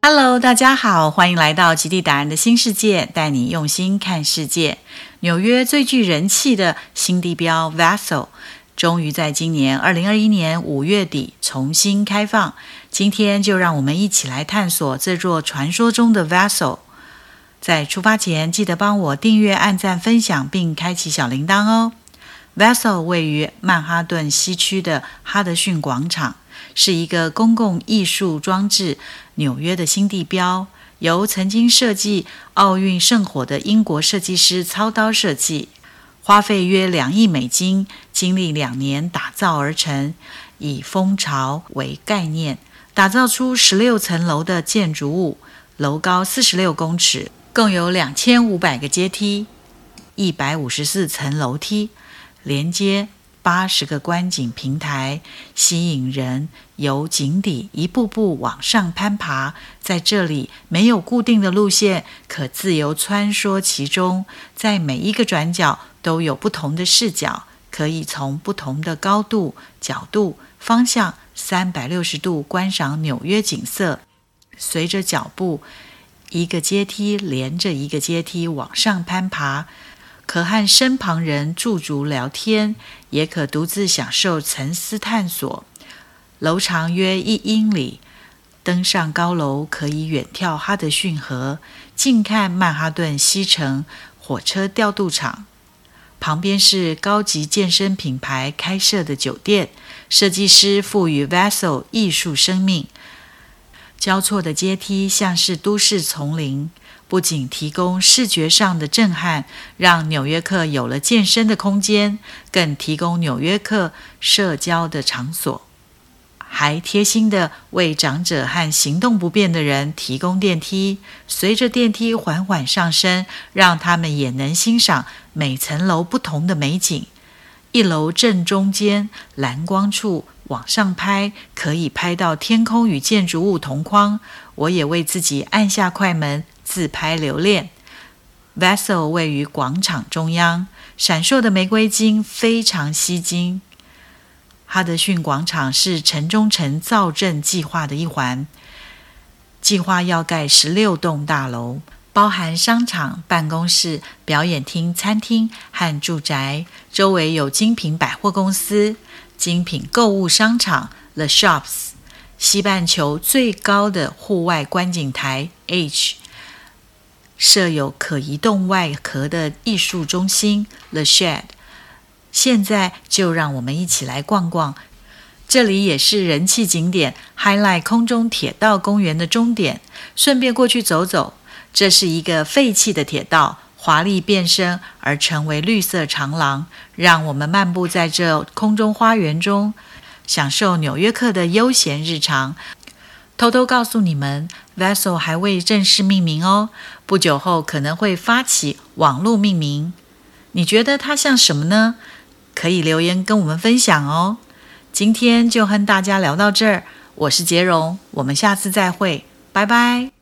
Hello，大家好，欢迎来到极地达人的新世界，带你用心看世界。纽约最具人气的新地标 Vessel，终于在今年二零二一年五月底重新开放。今天就让我们一起来探索这座传说中的 Vessel。在出发前，记得帮我订阅、按赞、分享，并开启小铃铛哦。Vessel 位于曼哈顿西区的哈德逊广场。是一个公共艺术装置，纽约的新地标，由曾经设计奥运圣火的英国设计师操刀设计，花费约两亿美金，经历两年打造而成，以蜂巢为概念，打造出十六层楼的建筑物，楼高四十六公尺，共有两千五百个阶梯，一百五十四层楼梯连接。八十个观景平台吸引人由井底一步步往上攀爬，在这里没有固定的路线，可自由穿梭其中。在每一个转角都有不同的视角，可以从不同的高度、角度、方向三百六十度观赏纽约景色。随着脚步，一个阶梯连着一个阶梯往上攀爬。可和身旁人驻足聊天，也可独自享受沉思探索。楼长约一英里，登上高楼可以远眺哈德逊河，近看曼哈顿西城火车调度场。旁边是高级健身品牌开设的酒店。设计师赋予 Vessel 艺术生命。交错的阶梯像是都市丛林。不仅提供视觉上的震撼，让纽约客有了健身的空间，更提供纽约客社交的场所，还贴心的为长者和行动不便的人提供电梯。随着电梯缓缓上升，让他们也能欣赏每层楼不同的美景。一楼正中间蓝光处往上拍，可以拍到天空与建筑物同框。我也为自己按下快门。自拍留恋。Vessel 位于广场中央，闪烁的玫瑰金非常吸睛。哈德逊广场是城中城造镇计划的一环，计划要盖十六栋大楼，包含商场、办公室、表演厅、餐厅和住宅。周围有精品百货公司、精品购物商场 The Shops，西半球最高的户外观景台 H。设有可移动外壳的艺术中心 The Shed，现在就让我们一起来逛逛。这里也是人气景点 Highlight 空中铁道公园的终点，顺便过去走走。这是一个废弃的铁道，华丽变身而成为绿色长廊，让我们漫步在这空中花园中，享受纽约客的悠闲日常。偷偷告诉你们，Vessel 还未正式命名哦，不久后可能会发起网络命名。你觉得它像什么呢？可以留言跟我们分享哦。今天就和大家聊到这儿，我是杰荣，我们下次再会，拜拜。